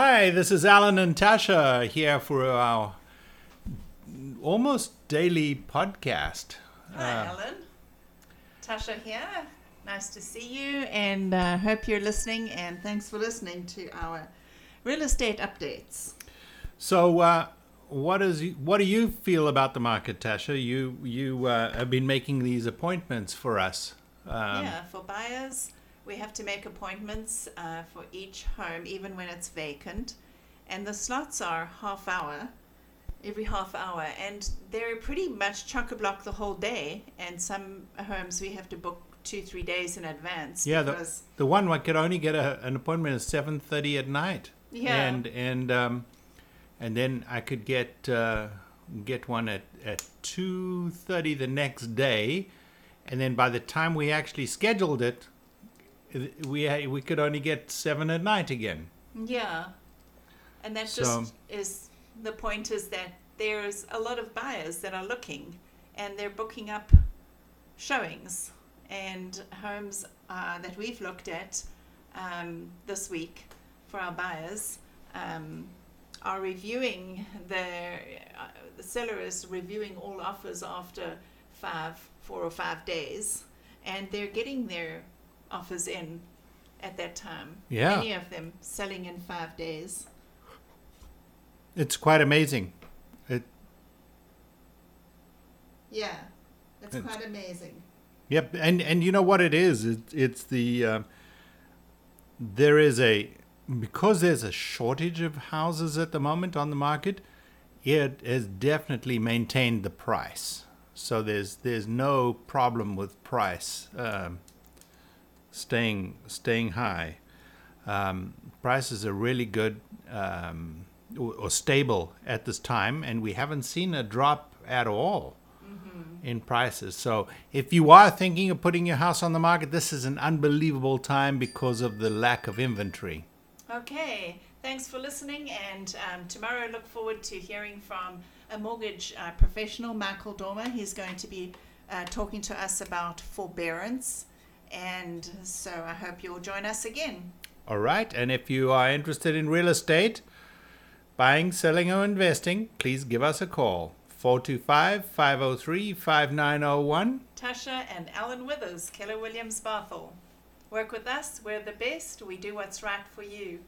Hi, this is Alan and Tasha here for our almost daily podcast. Hi, Alan. Tasha here. Nice to see you, and uh, hope you're listening. And thanks for listening to our real estate updates. So, uh, what is what do you feel about the market, Tasha? You you uh, have been making these appointments for us. Um, yeah, for buyers, we have to make appointments uh, for each home, even when it's vacant, and the slots are half hour, every half hour, and they're pretty much chock a block the whole day. And some homes we have to book two three days in advance. Yeah, the, the one I could only get a, an appointment at seven thirty at night. Yeah. and and um, and then I could get uh, get one at at two thirty the next day, and then by the time we actually scheduled it- we we could only get seven at night again. Yeah. And that So- just is the point is that there's a lot of buyers that are looking and they're booking up showings and homes uh, that we've looked at um, this week for our buyers um, are reviewing their uh, the seller is reviewing all offers after five four or five days and they're getting their offers in at that time Yeah. many of them selling in five days It's quite amazing. It, yeah that's It's- quite amazing Yep, and and you know what it is? It, it's the uh, there is a because there's a shortage of houses at the moment on the market. It has definitely maintained the price, so there's there's no problem with price um, staying staying high. Um, prices are really good um, or, stable at this time, and we haven't seen a drop at all in prices. So if you are thinking of putting your house on the market, this is an unbelievable time because of the lack of inventory. okay thanks for listening and um, tomorrow look forward to hearing from a mortgage uh, professional michael dormer he's going to be uh, talking to us about forbearance and so i hope you'll join us again All right, and if you are interested in real estate, buying, selling, or investing, please give us a call 425 503 5901. Tasha and Alan Withers, Keller Williams Bothell. Work with us, we're the best, we do what's right for you.